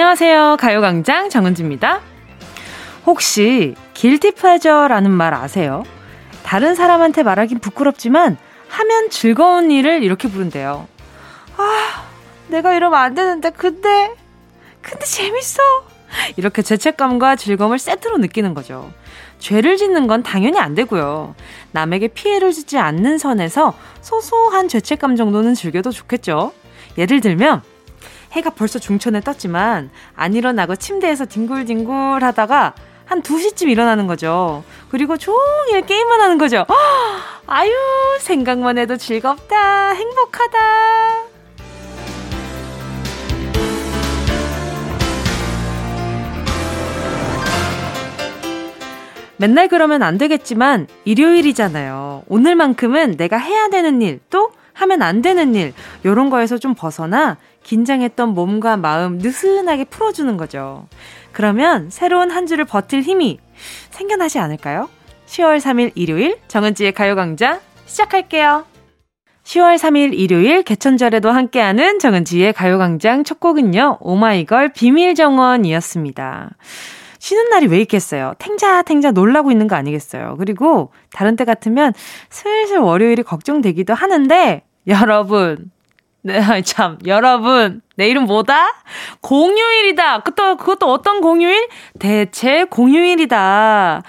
안녕하세요. 가요광장 정은지입니다. 혹시 길티 플레저라는 말 아세요? 다른 사람한테 말하긴 부끄럽지만 하면 즐거운 일을 이렇게 부른대요. 아, 내가 이러면 안 되는데 근데 근데 재밌어. 이렇게 죄책감과 즐거움을 세트로 느끼는 거죠. 죄를 짓는 건 당연히 안 되고요. 남에게 피해를 주지 않는 선에서 소소한 죄책감 정도는 즐겨도 좋겠죠. 예를 들면 해가 벌써 중천에 떴지만 안 일어나고 침대에서 뒹굴뒹굴 하다가 한 2시쯤 일어나는 거죠. 그리고 종일 게임만 하는 거죠. 아유, 생각만 해도 즐겁다. 행복하다. 맨날 그러면 안 되겠지만 일요일이잖아요. 오늘만큼은 내가 해야 되는 일, 또 하면 안 되는 일, 요런 거에서 좀 벗어나 긴장했던 몸과 마음 느슨하게 풀어주는 거죠. 그러면 새로운 한 주를 버틸 힘이 생겨나지 않을까요? 10월 3일 일요일 정은지의 가요광장 시작할게요. 10월 3일 일요일 개천절에도 함께하는 정은지의 가요광장 첫 곡은요. 오마이걸 비밀정원이었습니다. 쉬는 날이 왜 있겠어요? 탱자탱자 놀라고 있는 거 아니겠어요? 그리고 다른 때 같으면 슬슬 월요일이 걱정되기도 하는데 여러분 네, 참, 여러분, 내일은 뭐다? 공휴일이다! 그것도, 그것도 어떤 공휴일? 대체 공휴일이다.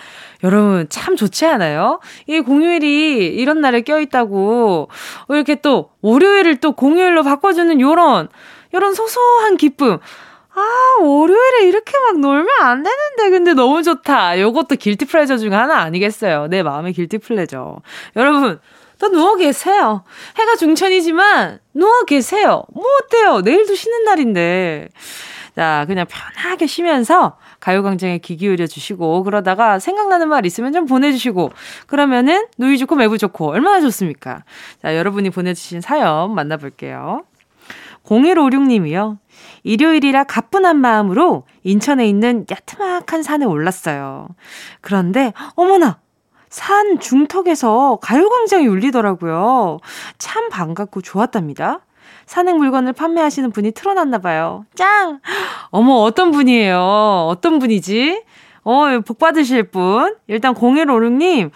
여러분, 참 좋지 않아요? 이 공휴일이 이런 날에 껴있다고, 이렇게 또, 월요일을 또 공휴일로 바꿔주는 요런, 요런 소소한 기쁨. 아, 월요일에 이렇게 막 놀면 안 되는데, 근데 너무 좋다. 요것도 길티 플레저 중에 하나 아니겠어요. 내 마음의 길티 플레저. 여러분, 또 누워 계세요. 해가 중천이지만, 누워 계세요. 뭐 어때요? 내일도 쉬는 날인데. 자, 그냥 편하게 쉬면서 가요광장에 귀 기울여 주시고, 그러다가 생각나는 말 있으면 좀 보내주시고, 그러면은 누이 좋고 매부 좋고, 얼마나 좋습니까? 자, 여러분이 보내주신 사연 만나볼게요. 0156님이요. 일요일이라 가뿐한 마음으로 인천에 있는 야트막한 산에 올랐어요. 그런데, 어머나! 산 중턱에서 가요광장이 울리더라고요. 참 반갑고 좋았답니다. 산행 물건을 판매하시는 분이 틀어놨나 봐요. 짱! 어머, 어떤 분이에요? 어떤 분이지? 어, 복 받으실 분. 일단 0156님,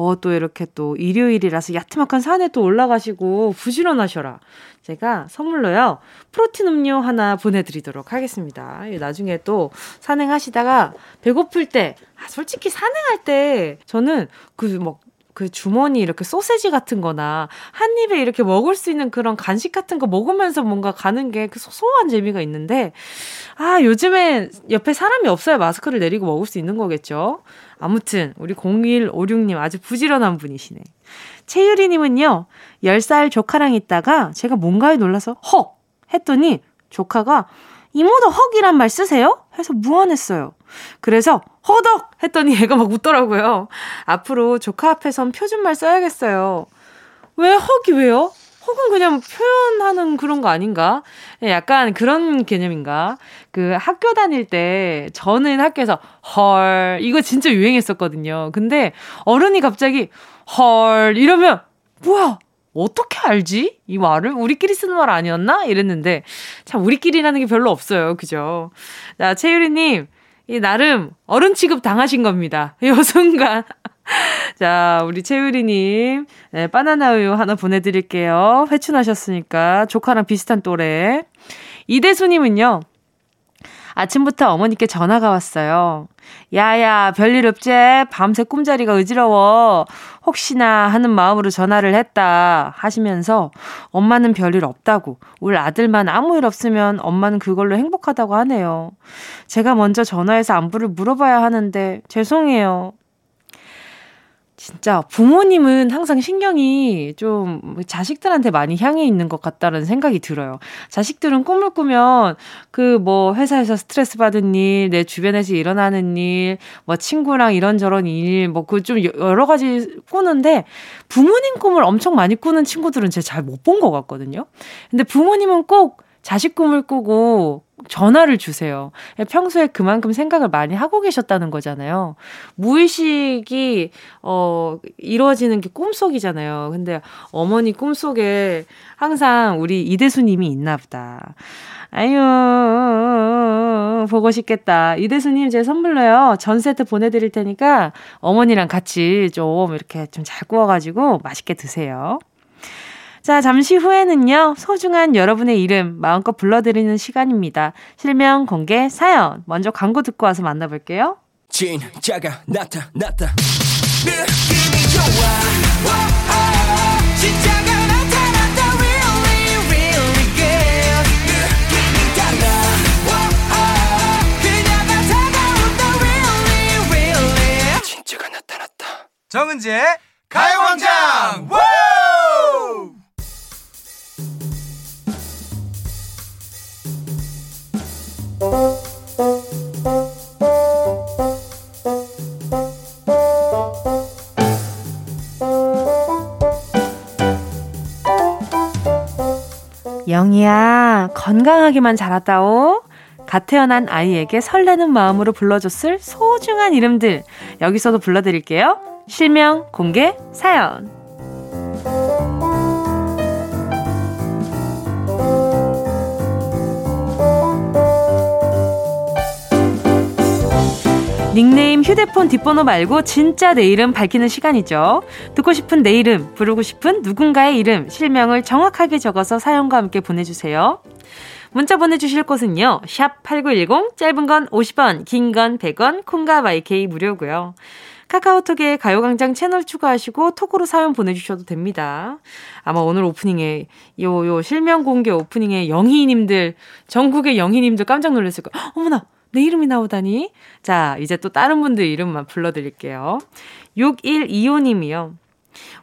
어, 또 이렇게 또 일요일이라서 야트막한 산에 또 올라가시고 부지런하셔라. 제가 선물로요, 프로틴 음료 하나 보내드리도록 하겠습니다. 나중에 또 산행하시다가 배고플 때, 아, 솔직히 산행할 때 저는 그 뭐, 그 주머니 이렇게 소세지 같은 거나 한 입에 이렇게 먹을 수 있는 그런 간식 같은 거 먹으면서 뭔가 가는 게 그 소소한 재미가 있는데, 아, 요즘에 옆에 사람이 없어야 마스크를 내리고 먹을 수 있는 거겠죠? 아무튼, 우리 0156님 아주 부지런한 분이시네. 최유리 님은요, 10살 조카랑 있다가 제가 뭔가에 놀라서 헉! 했더니 조카가 이모도 헉이란 말 쓰세요? 해서 무안했어요. 그래서 허덕! 했더니 애가 막 웃더라고요. 앞으로 조카 앞에선 표준말 써야겠어요. 왜 헉이 왜요? 혹은 그냥 표현하는 그런 거 아닌가? 약간 그런 개념인가? 그 학교 다닐 때 저는 학교에서 헐 이거 진짜 유행했었거든요. 근데 어른이 갑자기 헐 이러면 뭐야? 어떻게 알지? 이 말을? 우리끼리 쓰는 말 아니었나? 이랬는데, 참, 우리끼리라는 게 별로 없어요. 그죠? 자, 채유리님, 이 나름 어른 취급 당하신 겁니다. 요 순간. 자, 우리 채유리님, 네, 바나나 우유 하나 보내드릴게요. 회춘하셨으니까, 조카랑 비슷한 또래. 이대수님은요, 아침부터 어머니께 전화가 왔어요. 야야, 별일 없지? 밤새 꿈자리가 어지러워. 혹시나 하는 마음으로 전화를 했다. 하시면서 엄마는 별일 없다고. 우리 아들만 아무 일 없으면 엄마는 그걸로 행복하다고 하네요. 제가 먼저 전화해서 안부를 물어봐야 하는데 죄송해요. 진짜 부모님은 항상 신경이 좀 자식들한테 많이 향해 있는 것 같다는 생각이 들어요. 자식들은 꿈을 꾸면 그 뭐 회사에서 스트레스 받은 일, 내 주변에서 일어나는 일, 뭐 친구랑 이런저런 일, 뭐 그 좀 여러 가지 꾸는데 부모님 꿈을 엄청 많이 꾸는 친구들은 제가 잘 못 본 것 같거든요. 근데 부모님은 꼭 자식 꿈을 꾸고 전화를 주세요. 평소에 그만큼 생각을 많이 하고 계셨다는 거잖아요. 무의식이, 어, 이루어지는 게 꿈속이잖아요. 근데 어머니 꿈속에 항상 우리 이대수님이 있나 보다. 아유, 보고 싶겠다. 이대수님 제 선물로요. 전 세트 보내드릴 테니까 어머니랑 같이 좀 이렇게 좀 잘 구워가지고 맛있게 드세요. 자, 잠시 후에는요, 소중한 여러분의 이름 마음껏 불러드리는 시간입니다. 실명 공개 사연. 먼저 광고 듣고 와서 만나볼게요. 진짜가 나타났다. 느낌이 좋아. 오, 오, 진짜가 나타났다. Really, really good. 느낌이 달라. 오, 오, 그녀가 다가온다. Really, really. 진짜가 나타났다. 정은지의 가요광장! 영희야, 건강하게만 자랐다오. 갓 태어난 아이에게 설레는 마음으로 불러줬을 소중한 이름들. 여기서도 불러드릴게요. 실명, 공개, 사연. 닉네임, 휴대폰 뒷번호 말고 진짜 내 이름 밝히는 시간이죠. 듣고 싶은 내 이름, 부르고 싶은 누군가의 이름, 실명을 정확하게 적어서 사연과 함께 보내주세요. 문자 보내주실 곳은요. 샵 8910, 짧은 건 50원, 긴 건 100원, 콩과 마이케이 무료고요. 카카오톡에 가요광장 채널 추가하시고 톡으로 사연 보내주셔도 됩니다. 아마 오늘 오프닝에 요, 요 실명 공개 오프닝에 영희님들, 전국의 영희님들 깜짝 놀랐을 거예요. 어머나! 내 이름이 나오다니? 자, 이제 또 다른 분들 이름만 불러드릴게요. 6125님이요.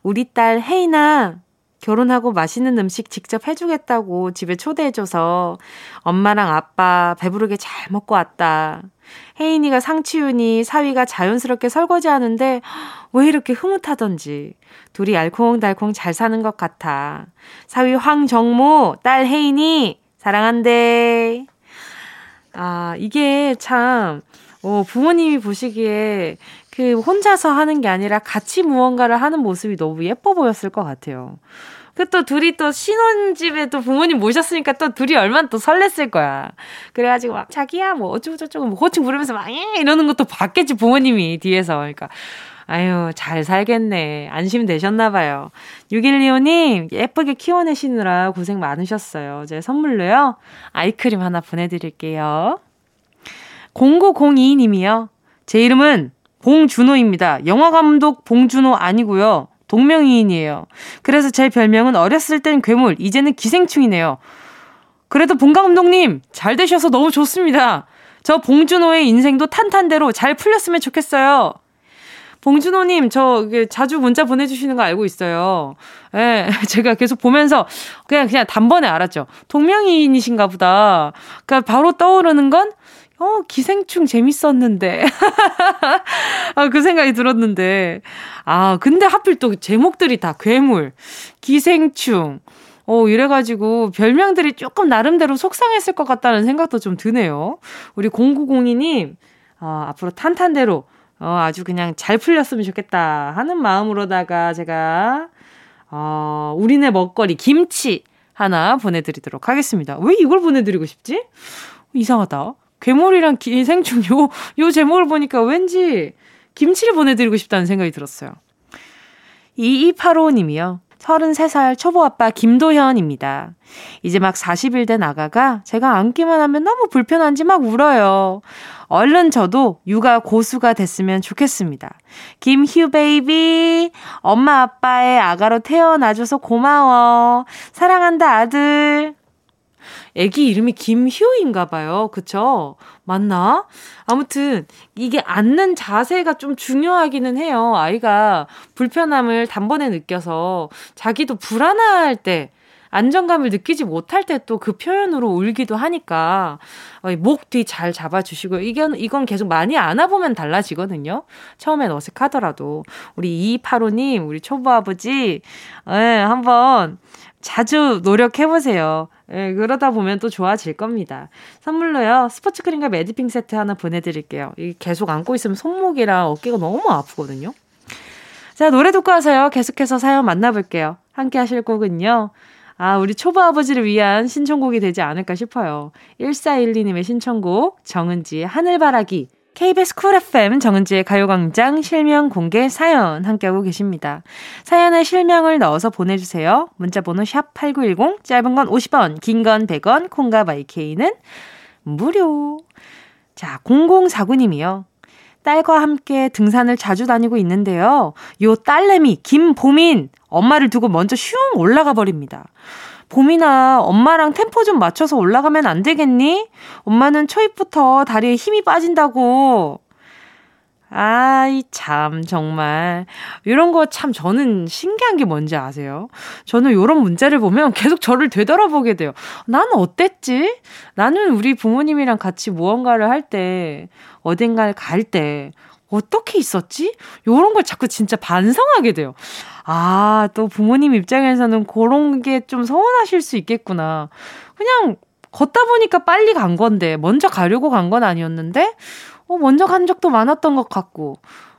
우리 딸 혜인아, 결혼하고 맛있는 음식 직접 해주겠다고 집에 초대해줘서 엄마랑 아빠 배부르게 잘 먹고 왔다. 혜인이가 상치윤이 사위가 자연스럽게 설거지 하는데 왜 이렇게 흐뭇하던지 둘이 알콩달콩 잘 사는 것 같아. 사위 황정모, 딸 혜인이 사랑한대. 아, 이게 참, 어, 부모님이 보시기에 그 혼자서 하는 게 아니라 같이 무언가를 하는 모습이 너무 예뻐 보였을 것 같아요. 그 또 둘이 또 신혼집에 또 부모님 모셨으니까 또 둘이 얼마나 또 설렜을 거야. 그래가지고 막 자기야 뭐 어쩌고저쩌고 뭐 호칭 부르면서 막 예, 이러는 것도 봤겠지 부모님이 뒤에서. 그러니까 아유, 잘 살겠네. 안심되셨나봐요. 6125님, 예쁘게 키워내시느라 고생 많으셨어요. 제 선물로요. 아이크림 하나 보내드릴게요. 0902님이요. 제 이름은 봉준호입니다. 영화감독 봉준호 아니고요. 동명이인이에요. 그래서 제 별명은 어렸을 땐 괴물, 이제는 기생충이네요. 그래도 봉 감독님, 잘 되셔서 너무 좋습니다. 저 봉준호의 인생도 탄탄대로 잘 풀렸으면 좋겠어요. 봉준호님, 저 자주 문자 보내주시는 거 알고 있어요. 예, 제가 계속 보면서 그냥, 그냥 단번에 알았죠. 동명이인이신가 보다. 그니까 바로 떠오르는 건, 어, 기생충 재밌었는데. 아, 그 생각이 들었는데. 아, 근데 하필 또 제목들이 다 괴물, 기생충, 어, 이래가지고 별명들이 조금 나름대로 속상했을 것 같다는 생각도 좀 드네요. 우리 0902님, 어, 앞으로 탄탄대로 어, 아주 그냥 잘 풀렸으면 좋겠다 하는 마음으로다가 제가, 어, 우리네 먹거리, 김치 하나 보내드리도록 하겠습니다. 왜 이걸 보내드리고 싶지? 이상하다. 괴물이랑 기 생충 요, 요 제목을 보니까 왠지 김치를 보내드리고 싶다는 생각이 들었어요. 2285님이요. 33살 초보 아빠 김도현입니다. 이제 막 40일 된 아가가 제가 안기만 하면 너무 불편한지 막 울어요. 얼른 저도 육아 고수가 됐으면 좋겠습니다. 김휴 베이비, 엄마 아빠의 아가로 태어나줘서 고마워. 사랑한다 아들. 애기 이름이 김휴인가 봐요. 그쵸? 맞나? 아무튼 이게 앉는 자세가 좀 중요하기는 해요. 아이가 불편함을 단번에 느껴서 자기도 불안할 때 안정감을 느끼지 못할 때 또 그 표현으로 울기도 하니까 어, 목뒤 잘 잡아주시고 이건 이건 계속 많이 안아보면 달라지거든요. 처음엔 어색하더라도 우리 2285님 우리 초보 아버지 예, 한번 자주 노력해보세요. 예, 그러다 보면 또 좋아질 겁니다. 선물로요, 스포츠 크림과 매디핑 세트 하나 보내드릴게요. 이 계속 안고 있으면 손목이랑 어깨가 너무 아프거든요. 자, 노래 듣고 와서요. 계속해서 사연 만나볼게요. 함께 하실 곡은요. 아, 우리 초보 아버지를 위한 신청곡이 되지 않을까 싶어요. 1412님의 신청곡, 정은지의 하늘바라기. KBS 쿨 FM 정은지의 가요광장 실명 공개 사연 함께하고 계십니다. 사연에 실명을 넣어서 보내주세요. 문자번호 샵 8910, 짧은 건 50원, 긴 건 100원, 콩과 마이케이는 무료. 자, 0049님이요. 딸과 함께 등산을 자주 다니고 있는데요. 요 딸내미 김보민 엄마를 두고 먼저 슝 올라가 버립니다. 봄이나 엄마랑 템포 좀 맞춰서 올라가면 안 되겠니? 엄마는 초입부터 다리에 힘이 빠진다고. 아이, 참, 정말. 이런 거 참 저는 신기한 게 뭔지 아세요? 저는 이런 문제를 보면 계속 저를 되돌아보게 돼요. 나는 어땠지? 나는 우리 부모님이랑 같이 무언가를 할 때, 어딘가를 갈 때, 어떻게 있었지? 요런 걸 자꾸 진짜 반성하게 돼요. 아, 또 부모님 입장에서는 그런 게 좀 서운하실 수 있겠구나. 그냥 걷다 보니까 빨리 간 건데, 먼저 가려고 간 건 아니었는데, 어, 먼저 간 적도 많았던 것 같고,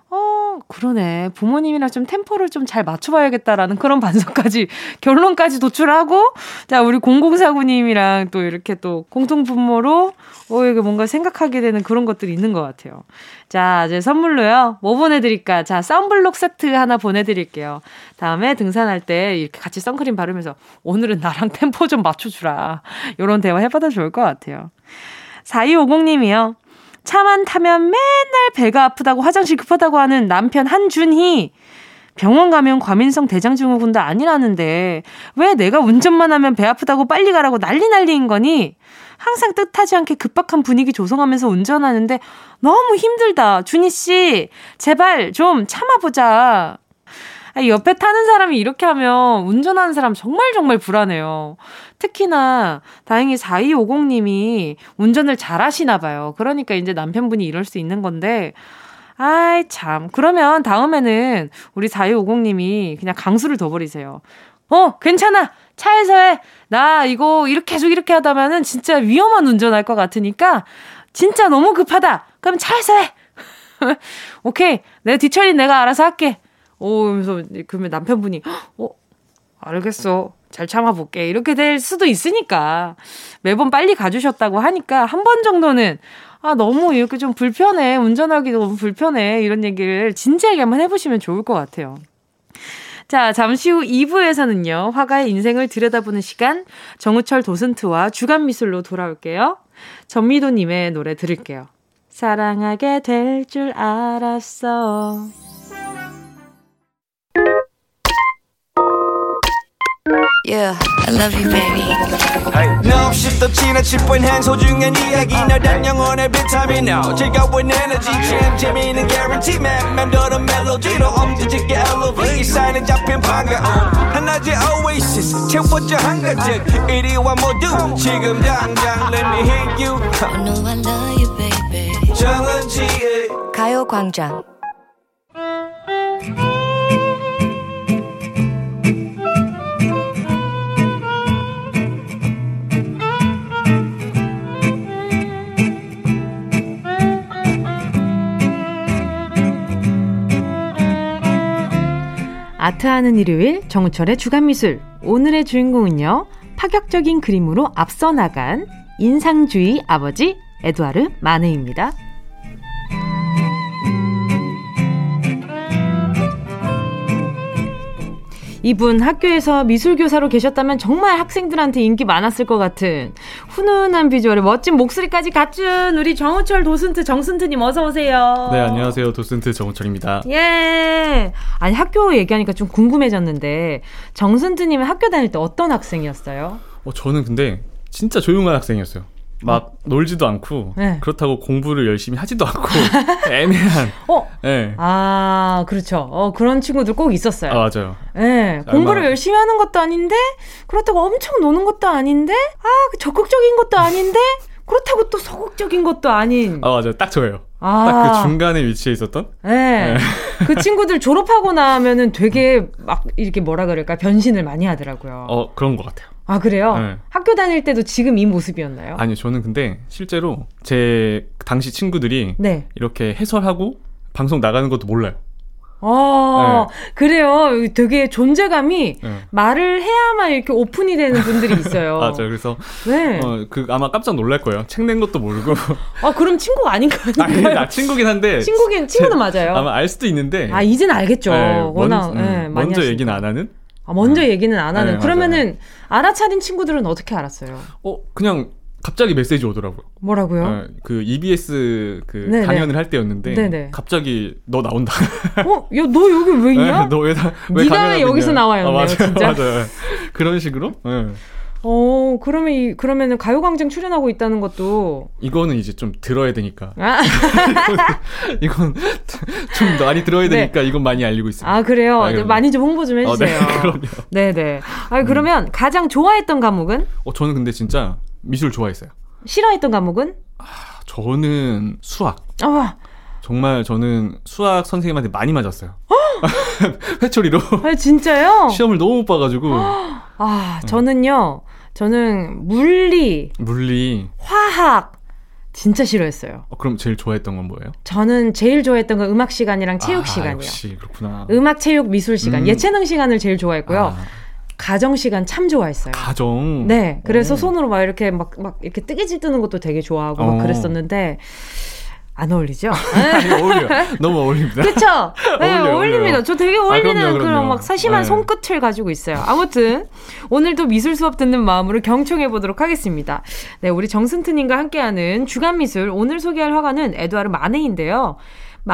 어, 그러네. 부모님이랑 좀 템포를 좀 잘 맞춰봐야겠다라는 그런 반성까지, 결론까지 도출하고, 자, 우리 0049님이랑 또 이렇게 또 공통분모로, 어, 이게 뭔가 생각하게 되는 그런 것들이 있는 것 같아요. 자, 이제 선물로요. 뭐 보내드릴까? 자, 썬블록 세트 하나 보내드릴게요. 다음에 등산할 때 이렇게 같이 선크림 바르면서, 오늘은 나랑 템포 좀 맞춰주라. 요런 대화 해봐도 좋을 것 같아요. 4250님이요. 차만 타면 맨날 배가 아프다고 화장실 급하다고 하는 남편 한준희. 병원 가면 과민성 대장증후군도 아니라는데 왜 내가 운전만 하면 배 아프다고 빨리 가라고 난리 난리인 거니? 항상 뜻하지 않게 급박한 분위기 조성하면서 운전하는데 너무 힘들다. 준희 씨, 제발 좀 참아보자. 옆에 타는 사람이 이렇게 하면 운전하는 사람 정말 정말 불안해요. 특히나 다행히 4250님이 운전을 잘 하시나 봐요. 그러니까 이제 남편분이 이럴 수 있는 건데 아이 참. 그러면 다음에는 우리 4250님이 그냥 강수를 더 버리세요. 어, 괜찮아. 차에서 해. 나 이거 이렇게 계속 이렇게 하다면은 진짜 위험한 운전할 것 같으니까 진짜 너무 급하다. 그럼 차에서 해. 오케이. 내 뒤처리 내가 알아서 할게. 오, 그러면서 그러면 남편분이 어, 알겠어. 잘 참아볼게. 이렇게 될 수도 있으니까. 매번 빨리 가주셨다고 하니까 한 번 정도는 아, 너무 이렇게 좀 불편해. 운전하기 너무 불편해. 이런 얘기를 진지하게 한번 해보시면 좋을 것 같아요. 자, 잠시 후 2부에서는요, 화가의 인생을 들여다보는 시간, 정우철 도슨트와 주간 미술로 돌아올게요. 전미도님의 노래 들을게요. 사랑하게 될 줄 알았어. Yeah, I love you, baby. No, 없이 또 지나칠 뻔한 소중한 이야기. 너란 영혼의 비타민 No 즐거운 에너지. 참 재미있는 guarantee. man 맘대로 멜로디로 엄지짓게 elevate. 사인에 잡힌 반가움 하나의 oasis. 채워져 한가득 이리와 모두. 지금 당장 let me hit you. I know I love you, baby. 정은지의 아트하는 일요일 정우철의 주간미술 오늘의 주인공은요 파격적인 그림으로 앞서 나간 인상주의 아버지 에두아르 마네입니다. 이분 학교에서 미술교사로 계셨다면 정말 학생들한테 인기 많았을 것 같은 훈훈한 비주얼에 멋진 목소리까지 갖춘 우리 정우철 도슨트 정슨트님 어서 오세요. 네, 안녕하세요. 도슨트 정우철입니다. 예. 아니 학교 얘기하니까 좀 궁금해졌는데 정슨트님은 학교 다닐 때 어떤 학생이었어요? 어, 저는 근데 진짜 조용한 학생이었어요. 막 놀지도 않고 네. 그렇다고 공부를 열심히 하지도 않고 애매한. 어? 네. 아, 그렇죠. 어, 그런 친구들 꼭 있었어요. 아 맞아요. 예, 공부를 얼마- 열심히 하는 것도 아닌데, 그렇다고 엄청 노는 것도 아닌데, 아, 그 적극적인 것도 아닌데, 그렇다고 또 소극적인 것도 아닌. 아 맞아요. 딱 저예요. 아. 딱 그 중간에 위치해 있었던. 예. 그 친구들 졸업하고 나면은 되게 막 이렇게 뭐라 그럴까 변신을 많이 하더라고요. 어 그런 것 같아요. 아, 그래요? 네. 학교 다닐 때도 지금 이 모습이었나요? 아니요, 저는 근데 실제로 제 당시 친구들이 네. 이렇게 해설하고 방송 나가는 것도 몰라요. 아, 그래요. 되게 존재감이 네. 말을 해야만 이렇게 오픈이 되는 분들이 있어요. 맞아요. 그래서 네. 어, 그 아마 깜짝 놀랄 거예요. 책 낸 것도 모르고. 아, 그럼 친구 아닌가요? 아니, 나 친구긴 한데 친구긴, 친구는 맞아요. 아마 알 수도 있는데. 아, 이제는 알겠죠. 네, 워낙, 먼, 음, 예, 많이 먼저. 얘기는 안 하는? 아, 먼저 얘기는 안 하는. 네, 그러면은 알아차린 친구들은 어떻게 알았어요? 어, 그냥 갑자기 메시지 오더라고요. 뭐라고요? 어, 그 EBS 그 네네. 강연을 할 때였는데 네네. 갑자기 너 나온다. 어, 야, 너 여기 왜 있냐? 네, 너왜 나? 왜 네가 왜 여기서? 나와요, 어, 맞아요, 진짜? 맞아요. 그런 식으로. 네. 어, 그러면 이, 그러면은 가요광장 출연하고 있다는 것도. 이거는 이제 좀 들어야 되니까. 아, 이건 좀 많이 들어야 네. 되니까 이건 많이 알리고 있습니다. 아, 그래요? 아. 많이 좀 홍보 좀 어, 네, 해주세요. 그럼요. 네네. 아, 그러면 가장 좋아했던 과목은? 어, 저는 근데 진짜 미술 좋아했어요. 싫어했던 과목은? 저는 수학. 아, 정말 저는 수학 선생님한테 많이 맞았어요. 회초리로 아 진짜요? 시험을 너무 못 봐가지고 아, 저는요, 저는 물리, 물리. 화학, 진짜 싫어했어요. 어, 그럼 제일 좋아했던 건 뭐예요? 저는 제일 좋아했던 건 음악 시간이랑 체육 아, 시간이요. 역시 그렇구나. 음악, 체육, 미술 시간, 음. 예체능 시간을 제일 좋아했고요. 아, 가정 시간 참 좋아했어요. 가정. 네, 그래서 오. 손으로 막 이렇게 막, 막 이렇게 뜨개질 뜨는 것도 되게 좋아하고 막 어. 그랬었는데, 안 어울리죠? 아니, 어울려. 너무 어울립니다. 그쵸? 네, 어울려요, 어울립니다. 저 되게 아, 어울리는 그럼요, 그런 그럼요. 막 사심한 네. 손끝을 가지고 있어요. 아무튼, 오늘도 미술 수업 듣는 마음으로 경청해 보도록 하겠습니다. 네, 우리 정승트님과 함께하는 주간미술, 오늘 소개할 화가는 에드와르 마네인데요.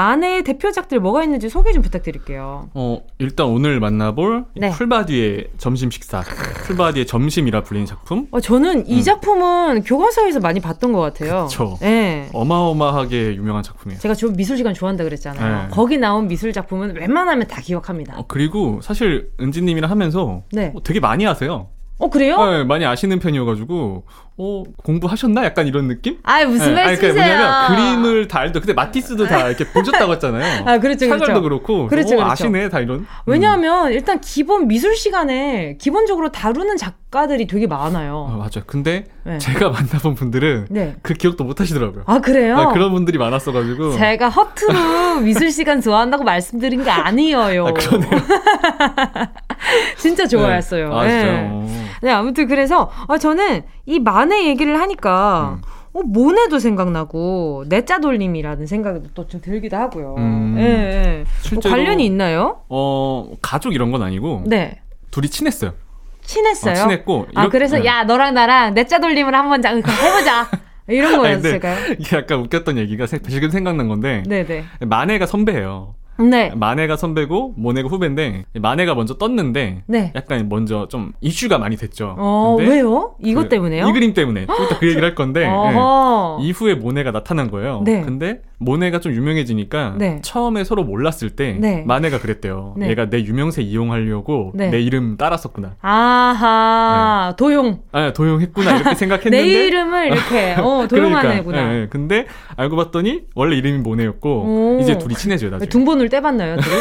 마네의 대표작들 뭐가 있는지 소개 좀 부탁드릴게요. 어, 일단 오늘 만나볼 이 네. 풀바디의 점심 식사. 풀바디의 점심이라 불리는 작품. 어, 저는 이 작품은 교과서에서 많이 봤던 것 같아요. 음. 그쵸. 네. 어마어마하게 유명한 작품이에요. 제가 저 미술 시간 좋아한다 그랬잖아요. 네. 거기 나온 미술 작품은 웬만하면 다 기억합니다. 어, 그리고 사실 은지님이랑 하면서 네. 어, 되게 많이 아세요. 어, 그래요? 네, 많이 아시는 편이어가지고 어 공부하셨나? 약간 이런 느낌? 아, 무슨 네, 아니, 말씀이세요? 그러니까 뭐냐면 그림을 다 알던 근데 마티스도 다 이렇게 보셨다고 했잖아요. 아, 그렇죠, 그렇죠. 차갈도 그렇고 그렇죠, 어, 그렇죠. 아시네 다 이런. 왜냐하면 일단 기본 미술 시간에 기본적으로 다루는 작가들이 되게 많아요. 아, 맞아요. 근데 네. 제가 만나본 분들은 네. 그 기억도 못 하시더라고요. 아 그래요? 아, 그런 분들이 많았어가지고. 제가 허투루 미술 시간 좋아한다고 말씀드린 게 아니에요. 아, 그러네요. 진짜 좋아했어요. 네. 아, 네. 네, 아무튼 그래서 아, 저는 이 만의 얘기를 하니까 음. 어, 모네도 생각나고 내짜 돌림이라는 생각이 또 좀 들기도 하고요. 음. 예, 예. 뭐 실제로- 관련이 있나요? 어, 가족 이런 건 아니고. 네. 둘이 친했어요. 친했어요. 어, 친했고. 아, 이렇게- 그래서 네. 야 너랑 나랑 내짜 돌림을 한번 자- 해보자. 이런 거였을까요? 이게 약간 웃겼던 얘기가 세- 지금 생각난 건데. 네네. 마네가 선배예요. 네. 마네가 선배고 모네가 후배인데 마네가 먼저 떴는데 네. 약간 먼저 좀 이슈가 많이 됐죠. 어, 근데 왜요? 이것 그- 때문에요? 이 그림 때문에. 좀 이따 그 얘기를 할 건데. 예. 이후에 모네가 나타난 거예요. 네. 근데 모네가 좀 유명해지니까 네. 처음에 서로 몰랐을 때 네. 마네가 그랬대요. 네. 얘가 내 유명세 이용하려고 네. 내 이름 따랐었구나. 아하, 도용. 아 도용했구나 이렇게 생각했는데 내 이름을 이렇게, 어, 도용한 그러니까, 애구나. 예, 예. 근데 알고 봤더니 원래 이름이 모네였고 오. 이제 둘이 친해져요 나중에. 둥본을 떼봤나요, 둘이?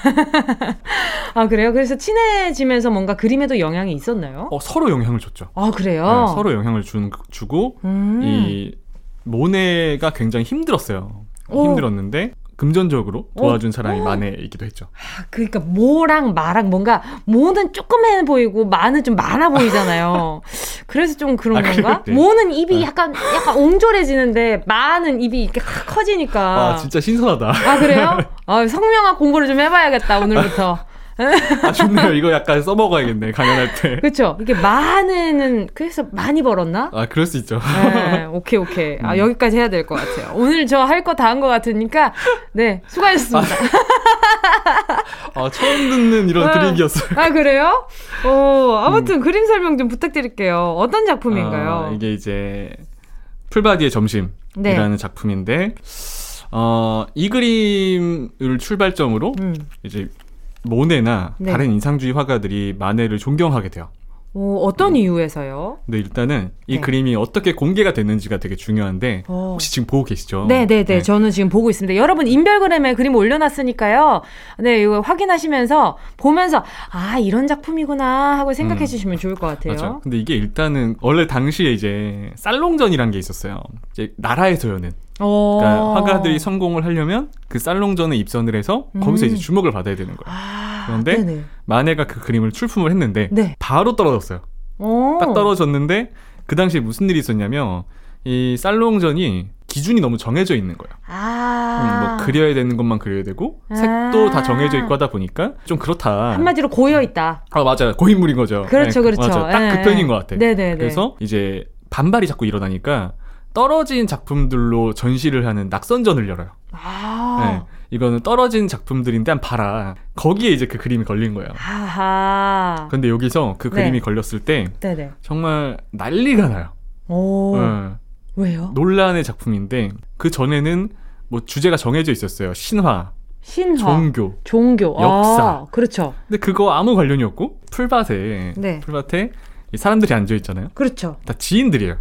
아, 그래요? 그래서 친해지면서 뭔가 그림에도 영향이 있었나요? 어, 서로 영향을 줬죠. 아, 그래요? 네, 서로 영향을 준, 주고 음. 이 모네가 굉장히 힘들었어요. 오. 힘들었는데 금전적으로 오. 도와준 사람이 오. 마네이기도 했죠. 아, 그러니까 모랑 마랑 뭔가 모는 조그매 보이고 마는 좀 많아 보이잖아요. 그래서 좀 그런 아, 건가? 그래? 모는 입이 약간 약간 옹졸해지는데 마는 입이 이렇게 확 커지니까. 아 진짜 신선하다. 아, 그래요? 아, 성명학 공부를 좀 해봐야겠다 오늘부터. 아 좋네요. 이거 약간 써먹어야겠네 강연할 때. 그렇죠. 이게 마는 그래서 많이 벌었나? 아 그럴 수 있죠. 네, 오케이 오케이. 음. 아 여기까지 해야 될 것 같아요. 오늘 저 할 거 다 한 것 같으니까 네 수고하셨습니다. 아 처음 듣는 이런 아. 분위기였어요. 아 그래요? 어 아무튼 그림 설명 좀 부탁드릴게요. 어떤 작품인가요? 아, 이게 이제 풀바디의 점심이라는 네. 작품인데 어, 이 그림을 출발점으로 음. 이제 모네나 네. 다른 인상주의 화가들이 마네를 존경하게 돼요. 오, 어떤 이유에서요? 근데 일단은 이 네. 그림이 어떻게 공개가 됐는지가 되게 중요한데 어. 혹시 지금 보고 계시죠? 네네네. 네. 저는 지금 보고 있습니다. 여러분, 인별그램에 그림 올려놨으니까요. 네, 이거 확인하시면서, 보면서, 아, 이런 작품이구나 하고 생각해 음. 주시면 좋을 것 같아요. 맞아. 근데 이게 일단은 원래 당시에 이제 살롱전이란 게 있었어요. 이제 나라에서 여는. 어. 그러니까 화가들이 성공을 하려면 그 살롱전에 입선을 해서 거기서 음. 이제 주목을 받아야 되는 거예요. 아, 그런데 네네. 마네가 그 그림을 출품을 했는데 네. 바로 떨어졌어요. 어. 딱 떨어졌는데 그 당시에 무슨 일이 있었냐면 이 살롱전이 기준이 너무 정해져 있는 거예요. 아. 음, 뭐 그려야 되는 것만 그려야 되고 아. 색도 다 정해져 있고 하다 보니까 좀 그렇다. 한마디로 고여 있다. 아 맞아요 고인물인 거죠. 그렇죠, 네, 그렇죠. 맞아요. 딱 예, 그 예. 것 같아. 네네네. 그래서 이제 반발이 자꾸 일어나니까 떨어진 작품들로 전시를 하는 낙선전을 열어요. 아. 네. 이거는 떨어진 작품들인데 한 봐라. 거기에 이제 그 그림이 걸린 거예요. 하하. 근데 여기서 그 네. 그림이 걸렸을 때 네네. 정말 난리가 나요. 오. 네. 왜요? 논란의 작품인데 그 전에는 뭐 주제가 정해져 있었어요. 신화, 신화. 종교. 종교. 역사. 아, 그렇죠. 근데 그거 아무 관련이 없고 풀밭에 네. 풀밭에 이 사람들이 앉아 있잖아요. 그렇죠. 다 지인들이에요.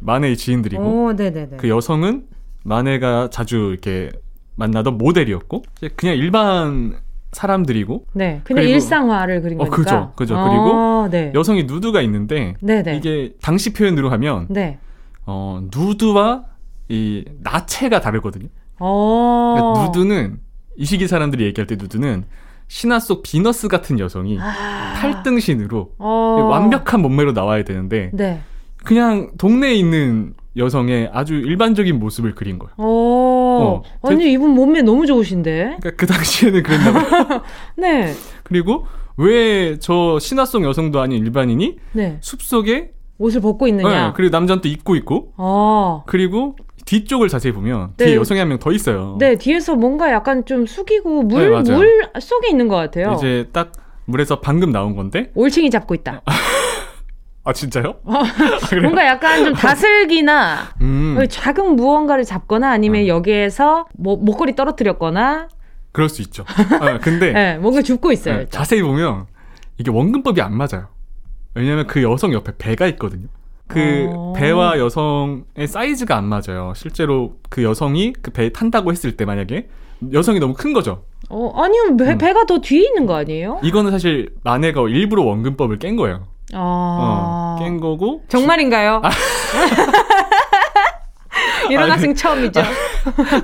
마네의 지인들이고 오. 그 여성은 마네가 자주 이렇게 만나던 모델이었고 그냥 일반 사람들이고 네. 그냥 일상화를 그린 어, 거니까. 그죠, 그죠. 아, 그리고 네. 여성이 누드가 있는데 네네. 이게 당시 표현으로 하면 네. 어, 누드와 이 나체가 다르거든요. 어. 그러니까 누드는 이 시기 사람들이 얘기할 때 누드는 신화 속 비너스 같은 여성이 아. 팔등신으로 어. 완벽한 몸매로 나와야 되는데 네. 그냥 동네에 있는 여성의 아주 일반적인 모습을 그린 거예요. 어. 어, 아니, 이분 몸매 너무 좋으신데? 그러니까 그 당시에는 그랬나 봐요. 네. 그리고 왜 저 신화 속 여성도 아닌 일반인이 네. 숲속에 옷을 벗고 있느냐? 네, 그리고 남자는 또 입고 있고 어. 그리고 뒤쪽을 자세히 보면 네. 뒤에 여성이 한 명 더 있어요. 네, 뒤에서 뭔가 약간 좀 숙이고 물, 네. 물 속에 있는 것 같아요. 이제 딱 물에서 방금 나온 건데 올챙이 잡고 있다. 아 진짜요? 아, 그래요? 뭔가 약간 좀 다슬기나 음, 작은 무언가를 잡거나 아니면 어. 여기에서 뭐 목걸이 떨어뜨렸거나 그럴 수 있죠. 아, 근데 네, 뭔가 줍고 있어요. 네. 자세히 보면 이게 원근법이 안 맞아요. 왜냐면 그 여성 옆에 배가 있거든요. 그 어. 배와 여성의 사이즈가 안 맞아요. 실제로 그 여성이 그 배에 탄다고 했을 때 만약에 여성이 너무 큰 거죠. 어, 아니면 배, 음. 배가 더 뒤에 있는 거 아니에요? 이거는 사실 마네가 일부러 원근법을 깬 거예요. 아. 어, 깬 거고 정말인가요? 이런 아니, 학생 처음이죠.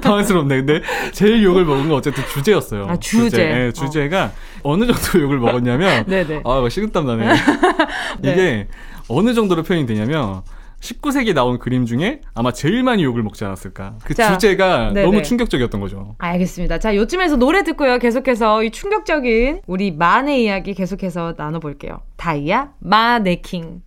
당황스럽네. 근데 제일 욕을 먹은 건 어쨌든 주제였어요. 아, 주제. 예, 주제가 어. 느 정도 욕을 먹었냐면 네네. 아, 막 식은땀 나네. 네. 이게 어느 정도로 표현이 되냐면 19세기에 나온 그림 중에 아마 제일 많이 욕을 먹지 않았을까. 그 자, 주제가 네네. 너무 충격적이었던 거죠. 알겠습니다. 자, 요쯤에서 노래 듣고요. 계속해서 이 충격적인 우리 마네 이야기 계속해서 나눠볼게요. 다이아 마네킹.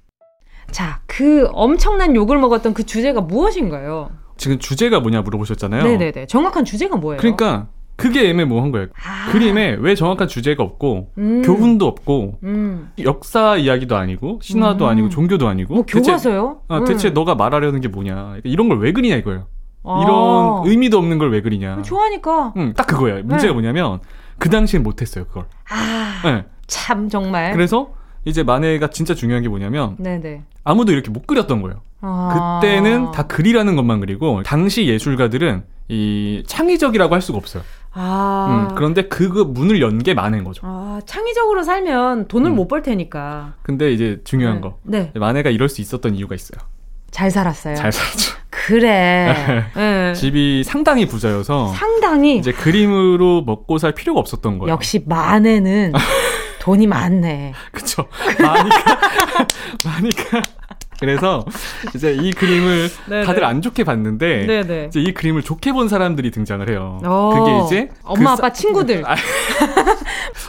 자, 그 엄청난 욕을 먹었던 그 주제가 무엇인가요? 지금 주제가 뭐냐 물어보셨잖아요. 네네네. 정확한 주제가 뭐예요? 그러니까 그게 애매모호한 거예요. 아. 그림에 왜 정확한 주제가 없고 음. 교훈도 없고 음. 역사 이야기도 아니고 신화도 음. 아니고 종교도 아니고 뭐 대체- 교과서요? 아, 음. 대체 너가 말하려는 게 뭐냐 이런 걸 왜 그리냐 이거예요. 아. 이런 의미도 없는 걸 왜 그리냐. 좋아하니까. 응, 딱 그거예요. 문제가 네. 뭐냐면 그 당시엔 못했어요 그걸. 아, 네. 참 정말. 그래서 이제 마네가 진짜 중요한 게 뭐냐면 네네. 아무도 이렇게 못 그렸던 거예요. 아. 그때는 다 그리라는 것만 그리고 당시 예술가들은 이 창의적이라고 할 수가 없어요. 아. 음, 그런데 그 문을 연게 마네인 거죠. 아, 창의적으로 살면 돈을 음. 못벌 테니까. 근데 이제 중요한 네. 거 네. 마네가 이럴 수 있었던 이유가 있어요. 잘 살았어요. 잘 살았죠. 그래. 네. 집이 상당히 부자여서 상당히 이제 그림으로 먹고 살 필요가 없었던 거예요. 역시 마네는 돈이 많네. 그쵸. 많이가, 많이가. 그래서 이제 이 그림을 네네. 다들 안 좋게 봤는데 네네. 이제 이 그림을 좋게 본 사람들이 등장을 해요. 어, 그게 이제 엄마 그 아빠 친구들. 아,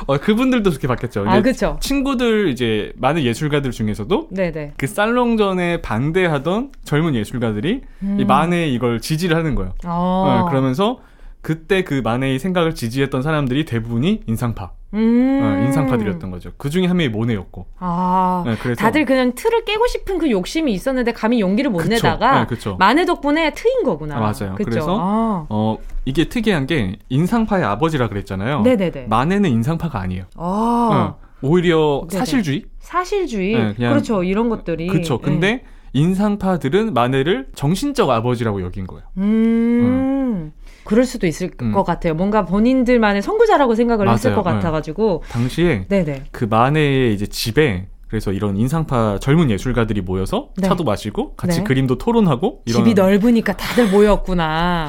어, 그분들도 좋게 봤겠죠. 아, 그쵸. 친구들 이제 많은 예술가들 중에서도 네네. 그 살롱전에 반대하던 젊은 예술가들이 음. 이 만에 이걸 지지를 하는 거예요. 어. 어, 그러면서 그때 그 만해의 생각을 지지했던 사람들이 대부분이 인상파, 음. 어, 인상파들이었던 거죠. 그 중에 한 명이 모네였고. 아. 네, 그래서 다들 그냥 틀을 깨고 싶은 그 욕심이 있었는데 감히 용기를 못 그쵸. 내다가 네. 마네 덕분에 트인 거구나. 아, 맞아요. 그쵸? 그래서 아. 어 이게 특이한 게 인상파의 아버지라 그랬잖아요. 네네네. 만해는 인상파가 아니에요. 아. 어, 오히려 네네. 사실주의, 사실주의. 네, 그냥- 그렇죠. 이런 것들이. 그쵸. 근데 인상파들은 마네를 정신적 아버지라고 여긴 거예요. 네. 음. 그럴 수도 있을 음. 것 같아요. 뭔가 본인들만의 선구자라고 생각을 했을 맞아요. 것 네. 같아가지고. 당시에 네네. 그 마네의 이제 집에 그래서 이런 인상파 젊은 예술가들이 모여서 네. 차도 마시고 같이 네. 그림도 토론하고 이런 집이 넓으니까 다들 모였구나.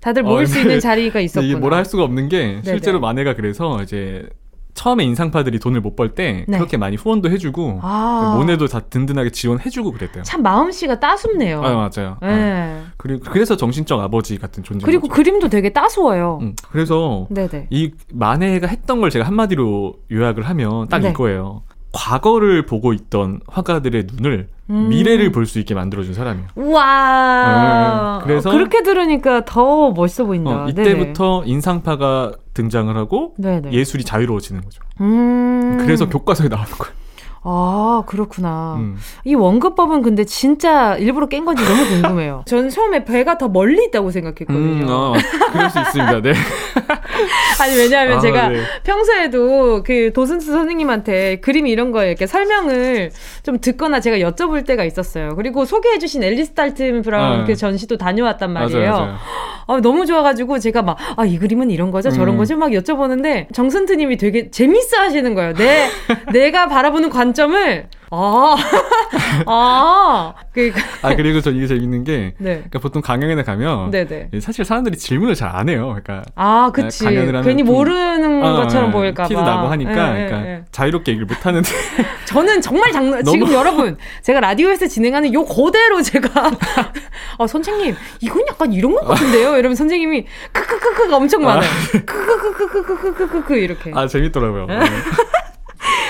다들 모일 어, 수 있는 자리가 있었구나. 이게 뭐라 할 수가 없는 게 실제로 네네. 마네가 그래서 이제 처음에 인상파들이 돈을 못 벌때 네. 그렇게 많이 후원도 해주고 아. 모네도 다 든든하게 지원해주고 그랬대요. 참 마음씨가 따숩네요. 아 맞아요. 어. 네. 그리고 그래서 정신적 아버지 같은 존재. 그리고 그림도 되게 따스워요. 음, 그래서 네네. 이 마네가 했던 걸 제가 한마디로 요약을 하면 딱 네. 이거예요. 과거를 보고 있던 화가들의 눈을 음. 미래를 볼 수 있게 만들어준 사람이에요. 우와. 네, 그래서- 그렇게 들으니까 더 멋있어 보인다. 어, 이때부터 인상파가 등장을 하고 네네. 예술이 자유로워지는 거죠. 음. 그래서 교과서에 나오는 거예요. 아, 그렇구나. 음. 이 원근법은 근데 진짜 일부러 깬 건지 너무 궁금해요. 전 처음에 배가 더 멀리 있다고 생각했거든요. 음, 어, 그럴 수 있습니다. 네. 아니, 왜냐하면 아, 제가 네. 평소에도 그 도슨스 선생님한테 그림 이런 거 이렇게 설명을 좀 듣거나 제가 여쭤볼 때가 있었어요. 그리고 소개해주신 앨리스 달튼 브라운 아. 그 전시도 다녀왔단 말이에요. 맞아요, 맞아요. 아, 너무 좋아가지고 제가 막, 아, 이 그림은 이런 거죠? 저런 음. 거죠? 막 여쭤보는데 정선트님이 되게 재밌어 하시는 거예요. 내, 내가 바라보는 관 점을, 아, 아, 그, 아 그리고 저 이게 재밌는 게 네. 그러니까 보통 강연에 가면 네네. 사실 사람들이 질문을 잘 안 해요. 그러니까 아, 그치. 강연을 하면 괜히 좀- 모르는 어, 것처럼 예, 보일까봐. 티도 나고 하니까 예, 예, 그러니까 예. 자유롭게 얘기를 못 하는데 저는 정말 장난, 너무- 지금 여러분, 제가 라디오에서 진행하는 요 그대로 제가, 아, 선생님, 이건 약간 이런 것 같은데요? 이러면 선생님이, 크크크크가 엄청 많아요. 크크크크크크크크크크 이렇게. 아 재밌더라고요.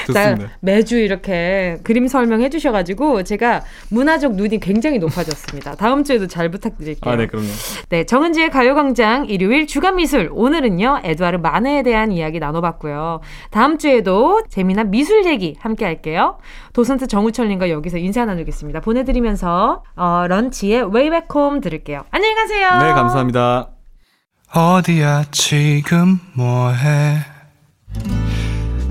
네. 자, 좋습니다. 매주 이렇게 그림 설명해 주셔가지고 제가 문화적 눈이 굉장히 높아졌습니다. 다음 주에도 잘 부탁드릴게요. 아 네 그럼요. 네, 정은지의 가요광장 일요일 주간 미술. 오늘은요, 에드와르 마네에 대한 이야기 나눠봤고요. 다음 주에도 재미난 미술 얘기 함께 할게요. 도슨트 정우철님과 여기서 인사 나누겠습니다. 보내드리면서, 어, 런치의 Home 들을게요. 안녕히 가세요. 네 감사합니다. 어디야 지금 뭐해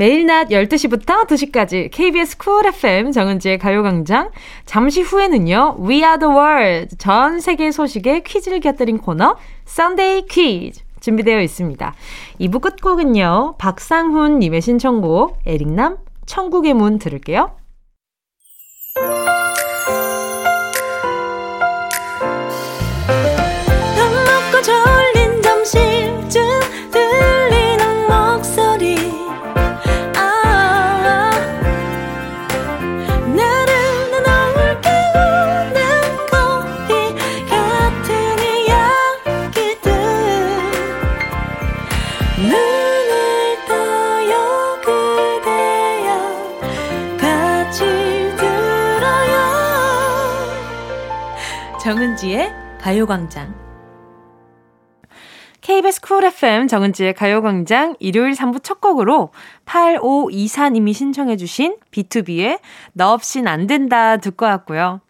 매일 낮 12시부터 2시까지 KBS 쿨 FM 정은지의 가요광장. 잠시 후에는요, We Are the World 전 세계 소식에 퀴즈를 곁들인 코너, Sunday Quiz. 준비되어 있습니다. 2부 끝곡은요, 박상훈님의 신청곡, 에릭남, 천국의 문 들을게요. 정은지의 가요광장 KBS 쿨 FM 정은지의 가요광장 일요일 3부 첫 곡으로 8524님이 신청해주신 B2B의 너 없인 안 된다 듣고 왔고요.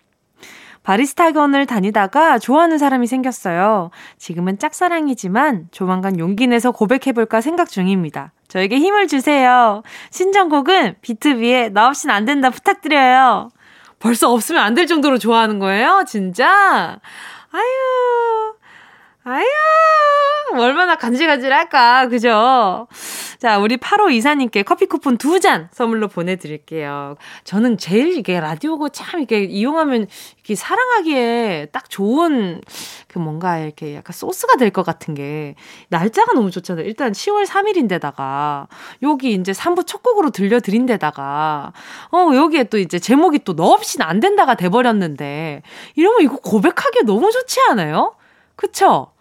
바리스타 학원을 다니다가 좋아하는 사람이 생겼어요. 지금은 짝사랑이지만 조만간 용기 내서 고백해볼까 생각 중입니다. 저에게 힘을 주세요. 신청곡은 B2B의 너 없인 안 된다 부탁드려요. 벌써 없으면 안 될 정도로 좋아하는 거예요? 진짜? 아유, 아유, 얼마나 간질간질할까, 그죠? 자, 우리 8호 이사님께 커피 쿠폰 두 잔 선물로 보내드릴게요. 저는 제일 이게 라디오고 참 이게 이용하면 이렇게 사랑하기에 딱 좋은 그 뭔가 이렇게 약간 소스가 될 것 같은 게 날짜가 너무 좋잖아요. 일단 10월 3일인데다가 여기 이제 3부 첫 곡으로 들려드린 데다가 어, 여기에 또 이제 제목이 또 너 없이는 안 된다가 돼버렸는데 이러면 이거 고백하기 너무 좋지 않아요? 그쵸?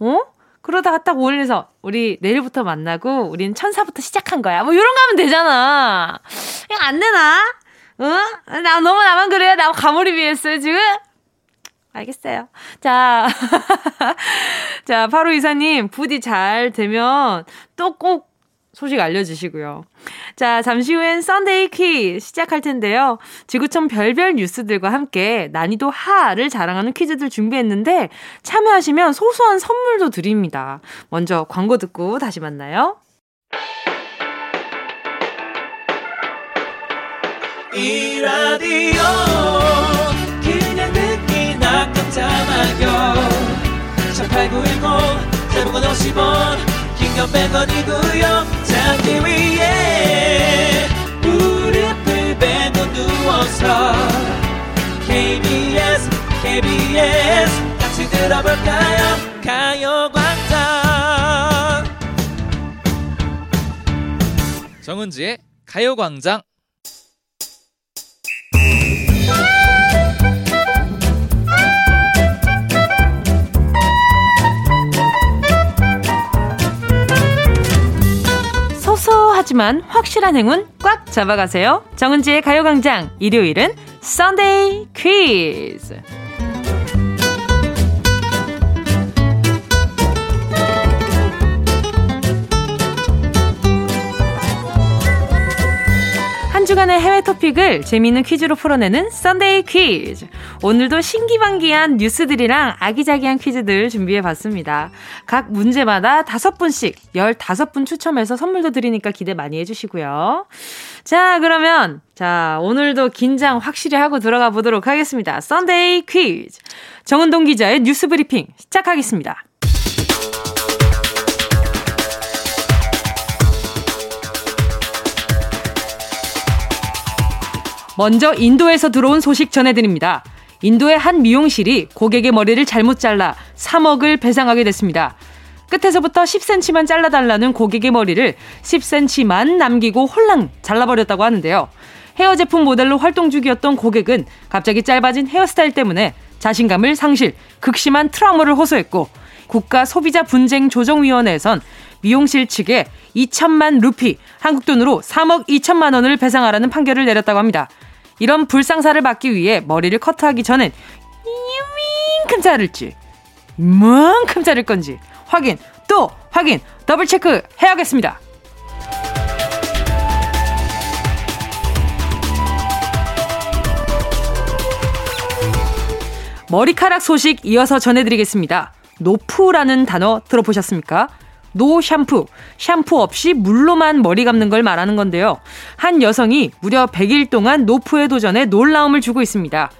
어? 그러다가 딱 올려서 우리 내일부터 만나고 우린 천사부터 시작한 거야. 뭐 이런 거 하면 되잖아. 이거 안 되나? 응? 나 너무 나만 그래요? 나 가몰입이했어요 지금? 알겠어요. 자. 자, 바로 이사님, 부디 잘 되면 또 꼭 소식 알려주시고요. 자, 잠시 후엔 Sunday 퀴즈 시작할 텐데요. 지구촌 별별 뉴스들과 함께 난이도 하를 자랑하는 퀴즈들 준비했는데 참여하시면 소소한 선물도 드립니다. 먼저 광고 듣고 다시 만나요. 이 라디오 그냥 듣기나 깜짝마요 18910 대목원 50원 긴건 100원이고요 잠기 위에 무릎을 베고 누워서 KBS KBS 같이 들어볼까요? 가요광장. 정은지의 가요광장 소소하지만 확실한 행운 꽉 잡아가세요. 정은지의 가요광장 일요일은 Sunday 퀴즈. 한 주간의 해외 토픽을 재미있는 퀴즈로 풀어내는 Sunday 퀴즈. 오늘도 신기반기한 뉴스들이랑 아기자기한 퀴즈들 준비해봤습니다. 각 문제마다 다섯 분씩 15분 추첨해서 선물도 드리니까 기대 많이 해주시고요. 자, 그러면, 자, 오늘도 긴장 확실히 하고 들어가 보도록 하겠습니다. Sunday 퀴즈. 정은동 기자의 뉴스 브리핑 시작하겠습니다. 먼저 인도에서 들어온 소식 전해드립니다. 인도의 한 미용실이 고객의 머리를 잘못 잘라 3억을 배상하게 됐습니다. 끝에서부터 10cm만 잘라달라는 고객의 머리를 10cm만 남기고 홀랑 잘라버렸다고 하는데요. 헤어 제품 모델로 활동 중이었던 고객은 갑자기 짧아진 헤어스타일 때문에 자신감을 상실, 극심한 트라우마를 호소했고 국가 소비자 분쟁 조정위원회에선 미용실 측에 2천만 루피, 한국 돈으로 3억 2천만 원을 배상하라는 판결을 내렸다고 합니다. 이런 불상사를 막기 위해 머리를 커트하기 전엔 이만큼 자를지, 이만큼 자를 건지 확인, 또 확인, double check 해야겠습니다. 머리카락 소식 이어서 전해드리겠습니다. no poo라는 단어 들어보셨습니까? no 샴푸, 샴푸 없이 물로만 머리 감는 걸 말하는 건데요. 한 여성이 무려 100일 동안 노프의 도전에 놀라움을 주고 있습니다.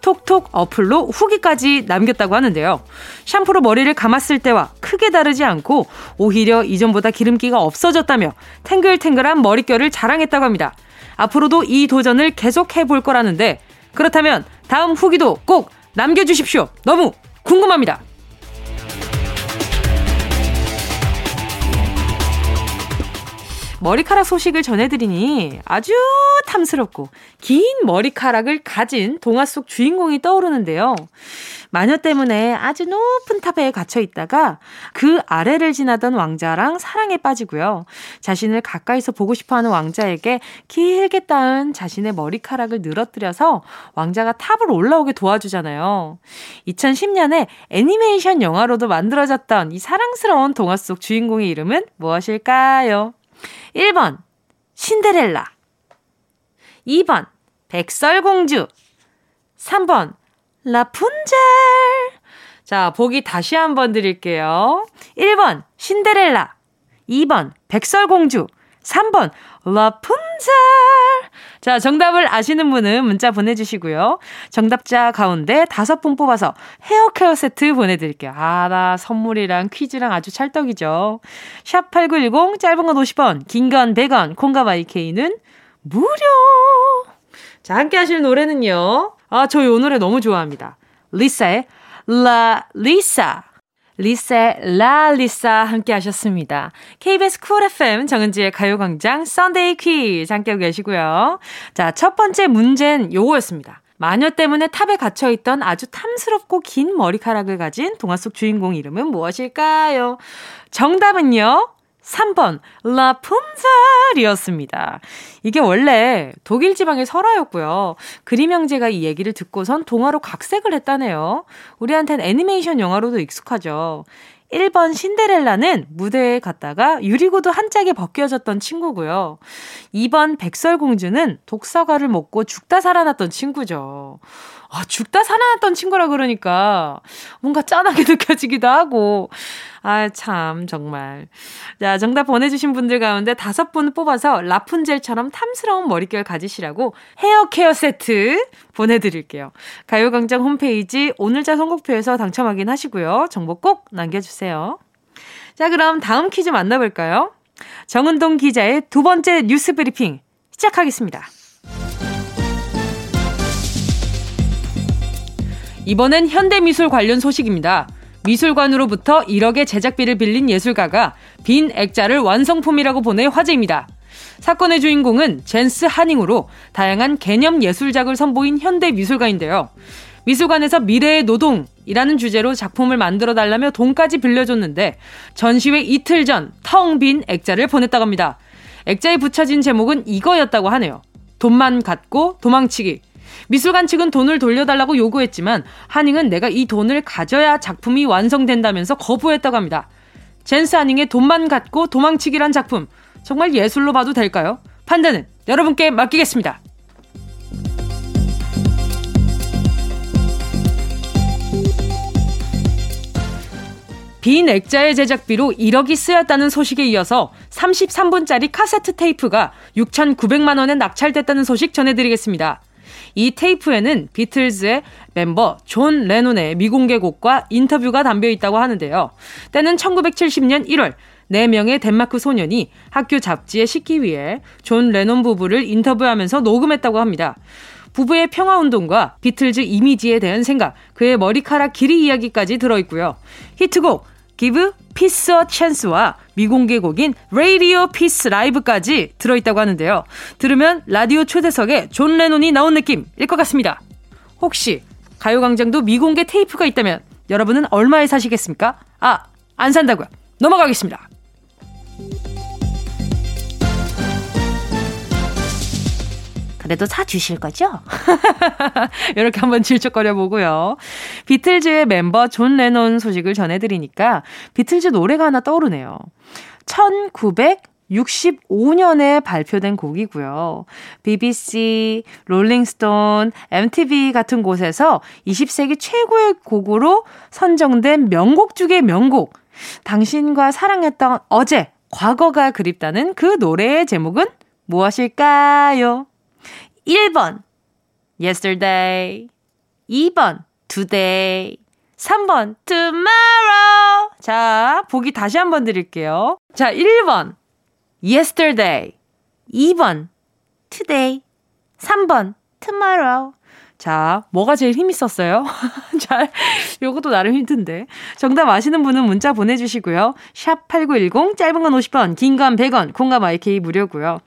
톡톡 어플로 후기까지 남겼다고 하는데요. 샴푸로 머리를 감았을 때와 크게 다르지 않고 오히려 이전보다 기름기가 없어졌다며 탱글탱글한 머릿결을 자랑했다고 합니다. 앞으로도 이 도전을 계속 해 볼 거라는데 그렇다면 다음 후기도 꼭 남겨주십시오. 너무 궁금합니다. 머리카락 소식을 전해드리니 아주 탐스럽고 긴 머리카락을 가진 동화 속 주인공이 떠오르는데요. 마녀 때문에 아주 높은 탑에 갇혀 있다가 그 아래를 지나던 왕자랑 사랑에 빠지고요. 자신을 가까이서 보고 싶어 하는 왕자에게 길게 따은 자신의 머리카락을 늘어뜨려서 왕자가 탑을 올라오게 도와주잖아요. 2010년에 애니메이션 영화로도 만들어졌던 이 사랑스러운 동화 속 주인공의 이름은 무엇일까요? 1번, 신데렐라. 2번, 백설공주. 3번, 라푼젤. 자, 보기 다시 한번 드릴게요. 1번, 신데렐라. 2번, 백설공주. 3번, 라푼젤. 자, 정답을 아시는 분은 문자 보내주시고요. 정답자 가운데 다섯 분 뽑아서 헤어 케어 세트 보내드릴게요. 아, 나 선물이랑 퀴즈랑 아주 찰떡이죠. 샵8910, 짧은 건 50원, 긴 건 100원, 콩과 마이케이는 무료! 자, 함께 하실 노래는요. 아, 저 이 노래 너무 좋아합니다. 리사의 LALISA. 리사의 LALISA 함께 하셨습니다. KBS 쿨 FM 정은지의 가요광장 Sunday 퀴즈 함께 계시고요. 자, 첫 번째 문제는 요거였습니다. 마녀 때문에 탑에 갇혀있던 아주 탐스럽고 긴 머리카락을 가진 동화 속 주인공 이름은 무엇일까요? 정답은요. 3번 라푼젤이었습니다. 이게 원래 독일 지방의 설화였고요. 그림 형제가 이 얘기를 듣고선 동화로 각색을 했다네요. 우리한텐 애니메이션 영화로도 익숙하죠. 1번 신데렐라는 무대에 갔다가 유리구두 한 짝이 벗겨졌던 친구고요. 2번 백설공주는 독사과를 먹고 죽다 살아났던 친구죠. 아, 죽다 살아났던 친구라 그러니까 뭔가 짠하게 느껴지기도 하고. 아, 참, 정말. 자, 정답 보내주신 분들 가운데 다섯 분 뽑아서 라푼젤처럼 탐스러운 머릿결 가지시라고 헤어 케어 세트 보내드릴게요. 가요광장 홈페이지 오늘자 선곡표에서 당첨 확인하시고요. 정보 꼭 남겨주세요. 자, 그럼 다음 퀴즈 만나볼까요? 정은동 기자의 두 번째 뉴스 브리핑 시작하겠습니다. 이번엔 현대미술 관련 소식입니다. 미술관으로부터 1억의 제작비를 빌린 예술가가 빈 액자를 완성품이라고 보내 화제입니다. 사건의 주인공은 젠스 하닝으로 다양한 개념 예술작을 선보인 현대 미술가인데요. 미술관에서 미래의 노동이라는 주제로 작품을 만들어 달라며 돈까지 빌려줬는데 전시회 이틀 전 텅 빈 액자를 보냈다고 합니다. 액자에 붙여진 제목은 이거였다고 하네요. 돈만 갖고 도망치기. 미술관 측은 돈을 돌려달라고 요구했지만 하닝은 내가 이 돈을 가져야 작품이 완성된다면서 거부했다고 합니다. 젠스 하닝의 돈만 갖고 도망치기란 작품 정말 예술로 봐도 될까요? 판단은 여러분께 맡기겠습니다. 빈 액자의 제작비로 1억이 쓰였다는 소식에 이어서 33분짜리 카세트 테이프가 6,900만 원에 낙찰됐다는 소식 전해드리겠습니다. 이 테이프에는 비틀즈의 멤버 존 레논의 미공개곡과 인터뷰가 담겨 있다고 하는데요. 때는 1970년 1월 4명의 덴마크 소년이 학교 잡지에 싣기 위해 존 레논 부부를 인터뷰하면서 녹음했다고 합니다. 부부의 평화운동과 비틀즈 이미지에 대한 생각, 그의 머리카락 길이 이야기까지 들어있고요. 히트곡 Give Peace a Chance와 미공개 곡인 Radio Peace Live까지 들어있다고 하는데요. 들으면 라디오 초대석에 존 레논이 나온 느낌일 것 같습니다. 혹시 가요광장도 미공개 테이프가 있다면 여러분은 얼마에 사시겠습니까? 아, 안 산다고요. 넘어가겠습니다. 그래도 사주실 거죠? 이렇게 한번 질척거려 보고요. 비틀즈의 멤버 존 레논 소식을 전해드리니까 비틀즈 노래가 하나 떠오르네요. 1965년에 발표된 곡이고요. BBC, 롤링스톤, MTV 같은 곳에서 20세기 최고의 곡으로 선정된 명곡 중의 명곡. 당신과 사랑했던 어제, 과거가 그립다는 그 노래의 제목은 무엇일까요? 1번 yesterday 2번 today 3번 tomorrow 자, 보기 다시 한번 드릴게요. 자, 1번 yesterday 2번 today 3번 tomorrow 자, 뭐가 제일 힘있었어요? 잘, 요것도 나름 힘든데. 정답 아시는 분은 문자 보내주시고요. 샵 8910, 짧은 건 50원, 긴 건 100원, 콩감 IK 무료고요.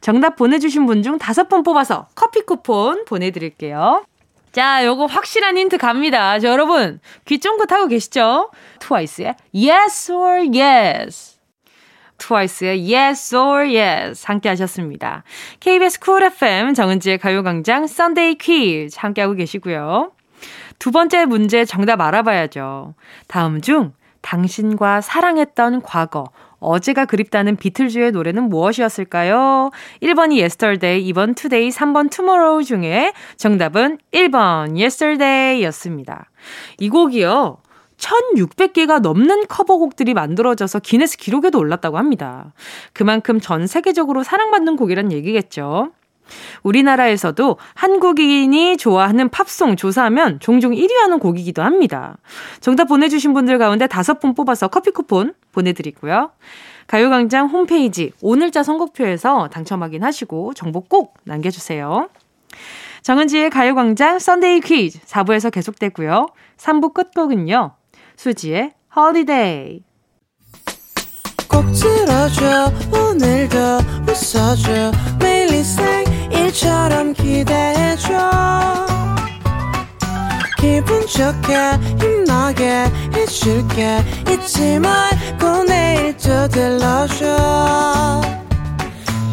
정답 보내주신 분 중 다섯 번 뽑아서 커피 쿠폰 보내드릴게요. 자, 요거 확실한 힌트 갑니다. 자, 여러분, 귀 쫑긋 하고 계시죠? 트와이스의 Yes or Yes. 트와이스의 Yes or Yes 함께 하셨습니다. KBS 쿨 FM 정은지의 가요광장 Sunday 퀴즈 함께 하고 계시고요. 두 번째 문제 정답 알아봐야죠. 다음 중 당신과 사랑했던 과거 어제가 그립다는 비틀즈의 노래는 무엇이었을까요? 1번이 Yesterday, 2번 Today, 3번 Tomorrow 중에 정답은 1번 Yesterday 였습니다. 이 곡이요. 1600개가 넘는 커버곡들이 만들어져서 기네스 기록에도 올랐다고 합니다. 그만큼 전 세계적으로 사랑받는 곡이란 얘기겠죠. 우리나라에서도 한국인이 좋아하는 팝송 조사하면 종종 1위 하는 곡이기도 합니다. 정답 보내주신 분들 가운데 다섯 분 뽑아서 커피 쿠폰 보내드리고요. 가요광장 홈페이지 오늘자 선곡표에서 당첨 확인하시고 정보 꼭 남겨주세요. 정은지의 가요광장 Sunday 퀴즈 4부에서 계속되고요. 3부 끝곡은요. 수지의 Holiday 꼭 들어줘 오늘도 웃어줘 매일 생일처럼 기대해줘. 기분 좋게 힘나게 해줄게 잊지 말고 내일 또 들러줘.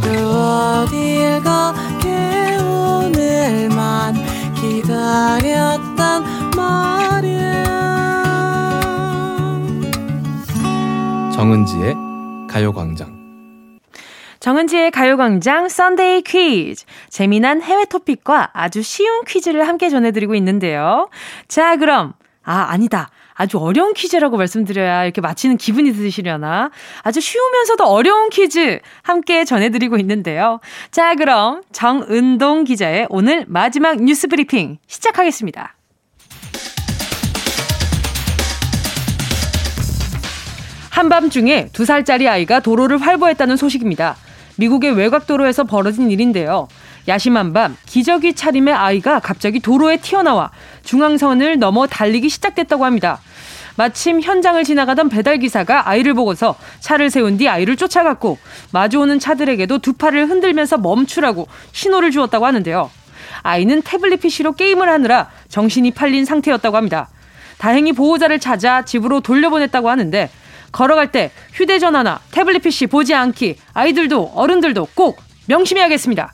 또 어딜 가게 오늘만 기다렸단 말 정은지의 가요광장. 정은지의 가요광장 썬데이 퀴즈. 재미난 해외 토픽과 아주 쉬운 퀴즈를 함께 전해드리고 있는데요. 자, 그럼. 아, 아니다. 아주 어려운 퀴즈라고 말씀드려야 이렇게 맞히는 기분이 드시려나? 아주 쉬우면서도 어려운 퀴즈 함께 전해드리고 있는데요. 자, 그럼 정은동 기자의 오늘 마지막 뉴스 브리핑 시작하겠습니다. 한밤중에 두 살짜리 아이가 도로를 활보했다는 소식입니다. 미국의 외곽도로에서 벌어진 일인데요. 야심한 밤 기저귀 차림의 아이가 갑자기 도로에 튀어나와 중앙선을 넘어 달리기 시작됐다고 합니다. 마침 현장을 지나가던 배달 기사가 아이를 보고서 차를 세운 뒤 아이를 쫓아갔고 마주오는 차들에게도 두 팔을 흔들면서 멈추라고 신호를 주었다고 하는데요. 아이는 태블릿 PC로 게임을 하느라 정신이 팔린 상태였다고 합니다. 다행히 보호자를 찾아 집으로 돌려보냈다고 하는데 걸어갈 때 휴대전화나 태블릿 PC 보지 않기 아이들도 어른들도 꼭 명심해야겠습니다.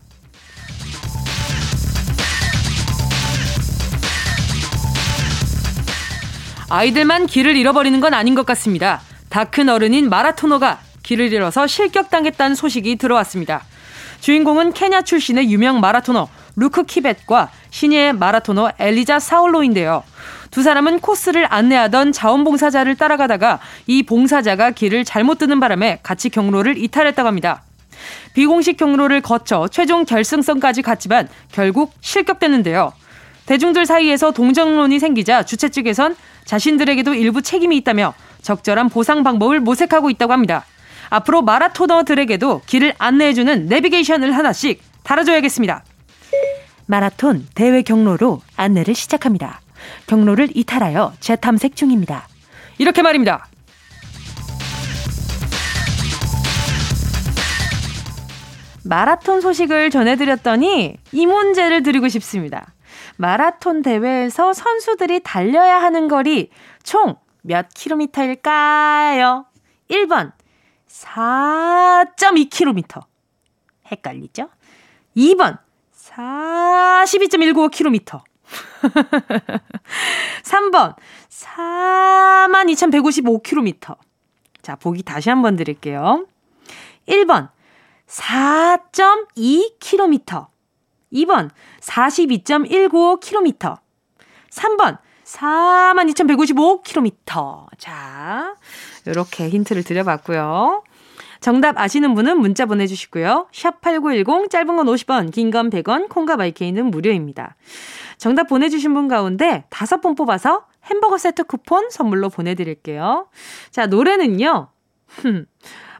아이들만 길을 잃어버리는 건 아닌 것 같습니다. 다 큰 어른인 마라토너가 길을 잃어서 실격당했다는 소식이 들어왔습니다. 주인공은 케냐 출신의 유명 마라토너 루크 키벳과 신예의 마라토너 엘리자 사울로인데요. 두 사람은 코스를 안내하던 자원봉사자를 따라가다가 이 봉사자가 길을 잘못 뜨는 바람에 같이 경로를 이탈했다고 합니다. 비공식 경로를 거쳐 최종 결승선까지 갔지만 결국 실격됐는데요. 대중들 사이에서 동정론이 생기자 주최 측에선 자신들에게도 일부 책임이 있다며 적절한 보상 방법을 모색하고 있다고 합니다. 앞으로 마라토너들에게도 길을 안내해주는 내비게이션을 하나씩 달아줘야겠습니다. 마라톤 대회 경로로 안내를 시작합니다. 경로를 이탈하여 재탐색 중입니다. 이렇게 말입니다. 마라톤 소식을 전해드렸더니 이 문제를 드리고 싶습니다. 마라톤 대회에서 선수들이 달려야 하는 거리 총 몇 킬로미터일까요? 1번 4.2km. 헷갈리죠? 2번 42.195km. 3번 42,155km. 자, 보기 다시 한번 드릴게요. 1번 4.2km. 2번 42.195km. 3번 42,155km. 자, 이렇게 힌트를 드려봤고요. 정답 아시는 분은 문자 보내주시고요. 샵 8910 짧은 건 50원, 긴 건 100원, 콩과 마이케이는 무료입니다. 정답 보내주신 분 가운데 다섯 분 뽑아서 햄버거 세트 쿠폰 선물로 보내드릴게요. 자, 노래는요.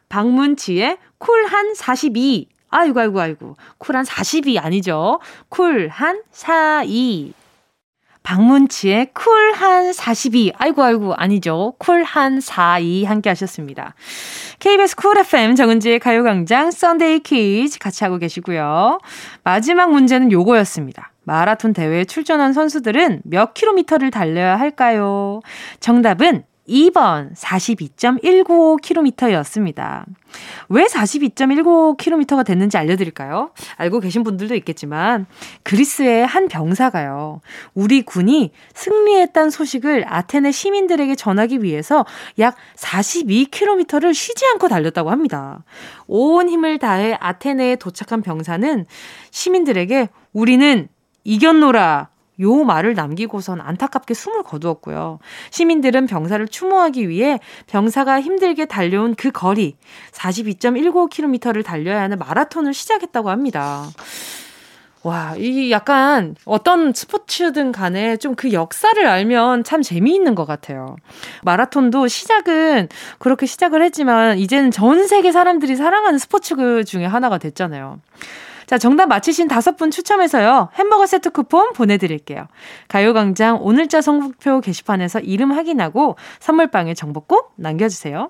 박문치의 쿨한 42. 아이고, 아이고, 아이고. 쿨한 42 아니죠. 쿨한 42. 박문치의 쿨한 42. 아이고, 아이고, 아니죠. 쿨한 42 함께 하셨습니다. KBS 쿨 FM 정은지의 가요광장 Sunday 퀴즈 같이 하고 계시고요. 마지막 문제는 요거였습니다. 마라톤 대회에 출전한 선수들은 몇 킬로미터를 달려야 할까요? 정답은 2번 42.195km였습니다. 왜 42.195km가 됐는지 알려드릴까요? 알고 계신 분들도 있겠지만 그리스의 한 병사가요. 우리 군이 승리했다는 소식을 아테네 시민들에게 전하기 위해서 약 42km를 쉬지 않고 달렸다고 합니다. 온 힘을 다해 아테네에 도착한 병사는 시민들에게 우리는 이겼노라 요 말을 남기고선 안타깝게 숨을 거두었고요. 시민들은 병사를 추모하기 위해 병사가 힘들게 달려온 그 거리 42.195km를 달려야 하는 마라톤을 시작했다고 합니다. 와, 이 약간 어떤 스포츠든 간에 좀 그 역사를 알면 참 재미있는 것 같아요. 마라톤도 시작은 그렇게 시작을 했지만 이제는 전 세계 사람들이 사랑하는 스포츠 중에 하나가 됐잖아요. 자, 정답 맞히신 다섯 분 추첨해서요. 햄버거 세트 쿠폰 보내드릴게요. 가요광장 오늘자 선곡표 게시판에서 이름 확인하고 선물방에 정보 꼭 남겨주세요.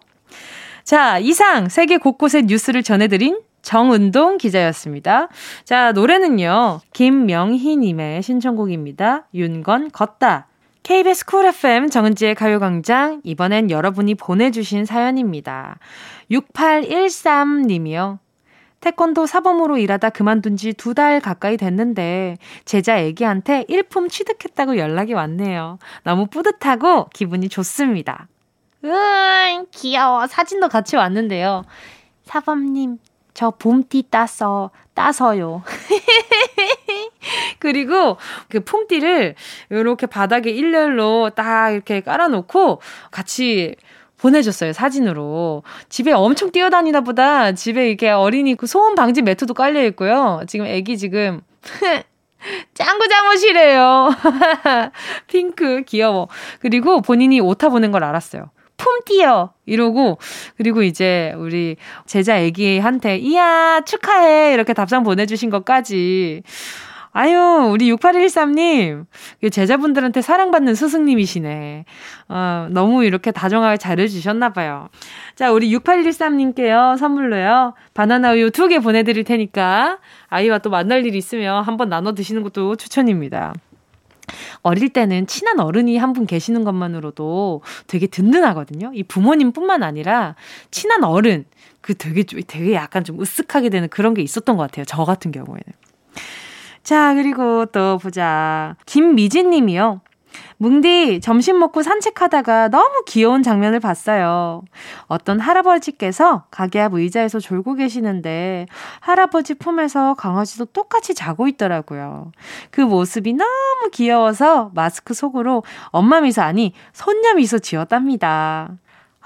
자, 이상 세계 곳곳의 뉴스를 전해드린 정은동 기자였습니다. 자, 노래는요. 김명희님의 신청곡입니다. 윤건 걷다. KBS 쿨 FM 정은지의 가요광장. 이번엔 여러분이 보내주신 사연입니다. 6813님이요. 태권도 사범으로 일하다 그만둔 지 두 달 가까이 됐는데 제자 애기한테 일품 취득했다고 연락이 왔네요. 너무 뿌듯하고 기분이 좋습니다. 으응, 귀여워. 사진도 같이 왔는데요. 사범님, 저 봄띠 따서, 따서요. 그리고 그 폼띠를 이렇게 바닥에 일렬로 딱 이렇게 깔아놓고 같이 보내줬어요, 사진으로. 집에 엄청 뛰어다니다 보다 집에 이렇게 어린이 그 소음 방지 매트도 깔려 있고요. 지금 애기 지금 짱구 잠옷이래요. 핑크 귀여워. 그리고 본인이 오타 보낸 걸 알았어요. 품뛰어 이러고 그리고 이제 우리 제자 애기한테 이야 축하해 이렇게 답장 보내주신 것까지 아유, 우리 6813님, 제자분들한테 사랑받는 스승님이시네. 어, 너무 이렇게 다정하게 잘해주셨나봐요. 자, 우리 6813님께요, 선물로요, 바나나 우유 두개 보내드릴 테니까, 아이와 또 만날 일 있으면 한번 나눠 드시는 것도 추천입니다. 어릴 때는 친한 어른이 한 분 계시는 것만으로도 되게 든든하거든요. 이 부모님뿐만 아니라 친한 어른 그 되게 되게 약간 좀 으쓱하게 되는 그런 게 있었던 것 같아요. 저 같은 경우에는. 자, 그리고 또 보자. 김미진 님이요. 뭉디, 점심 먹고 산책하다가 너무 귀여운 장면을 봤어요. 어떤 할아버지께서 가게 앞 의자에서 졸고 계시는데, 할아버지 품에서 강아지도 똑같이 자고 있더라고요. 그 모습이 너무 귀여워서 마스크 속으로 엄마 미소 아니, 손녀 미소 지었답니다.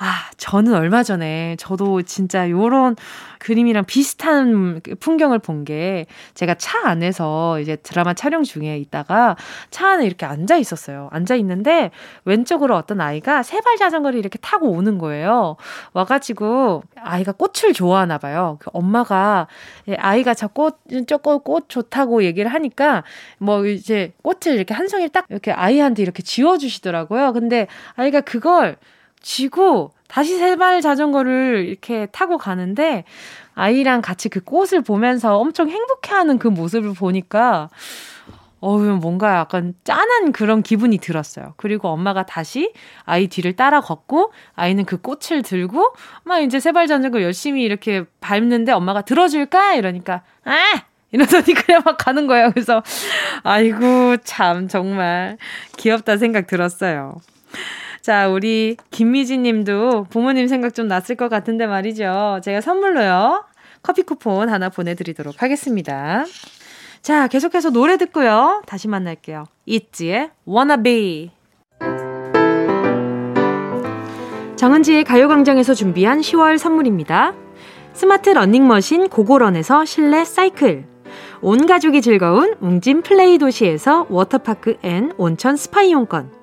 아, 저는 얼마 전에 저도 진짜 요런 그림이랑 비슷한 풍경을 본 게 제가 차 안에서 이제 드라마 촬영 중에 있다가 차 안에 이렇게 앉아 있었어요. 앉아 있는데 왼쪽으로 어떤 아이가 세발 자전거를 이렇게 타고 오는 거예요. 와가지고 아이가 꽃을 좋아하나 봐요. 그 엄마가 예, 아이가 저 꽃, 저꽃 꽃 좋다고 얘기를 하니까 뭐 이제 꽃을 이렇게 한 송이 딱 이렇게 아이한테 이렇게 지워주시더라고요. 근데 아이가 그걸 쥐고 다시 세발 자전거를 이렇게 타고 가는데 아이랑 같이 그 꽃을 보면서 엄청 행복해하는 그 모습을 보니까 어우 뭔가 약간 짠한 그런 기분이 들었어요. 그리고 엄마가 다시 아이 뒤를 따라 걷고 아이는 그 꽃을 들고 막 이제 세발 자전거 열심히 이렇게 밟는데 엄마가 들어줄까 이러니까 아 이러더니 그냥 막 가는 거예요. 그래서 아이고 참 정말 귀엽다 생각 들었어요. 자, 우리 김미진 님도 부모님 생각 좀 났을 것 같은데 말이죠. 제가 선물로요. 커피 쿠폰 하나 보내드리도록 하겠습니다. 자, 계속해서 노래 듣고요. 다시 만날게요. 있지의 Wanna Be. 정은지의 가요광장에서 준비한 10월 선물입니다. 스마트 러닝머신 고고런에서 실내 사이클. 온 가족이 즐거운 웅진 플레이 도시에서 워터파크 and 온천 스파 이용권.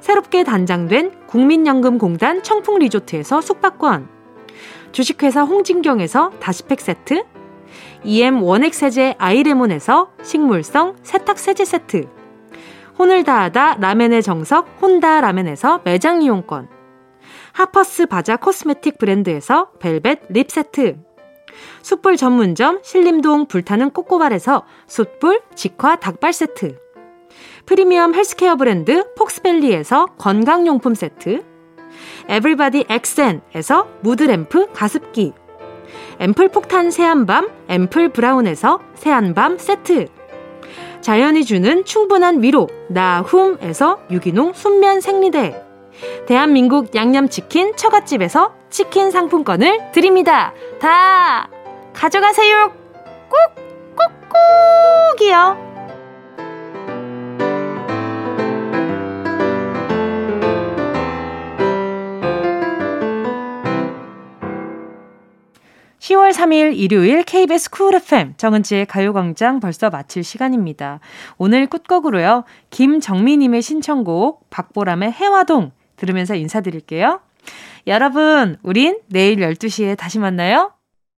새롭게 단장된 국민연금공단 청풍리조트에서 숙박권, 주식회사 홍진경에서 다시팩 세트, EM 원액 세제 아이레몬에서 식물성 세탁 세제 세트, 혼을 다하다 라멘의 정석 혼다 라멘에서 매장 이용권, 하퍼스 바자 cosmetic 브랜드에서 벨벳 lip 세트, 숯불 전문점 신림동 불타는 꼬꼬발에서 숯불 직화 닭발 세트, 프리미엄 헬스케어 브랜드 폭스밸리에서 건강용품 세트, 에브리바디 엑센에서 무드램프 가습기, 앰플 폭탄 새한밤 앰플 브라운에서 새한밤 세트, 자연이 주는 충분한 위로 나훔에서 유기농 순면 생리대, 대한민국 양념치킨 처갓집에서 치킨 상품권을 드립니다. 다 가져가세요. 꾹, 꾹꾹이요. 10월 3일 일요일 KBS 쿨 FM 정은지의 가요광장 벌써 마칠 시간입니다. 오늘 끝곡으로요. 김정미님의 신청곡 박보람의 해화동 들으면서 인사드릴게요. 여러분, 우린 내일 12시에 다시 만나요.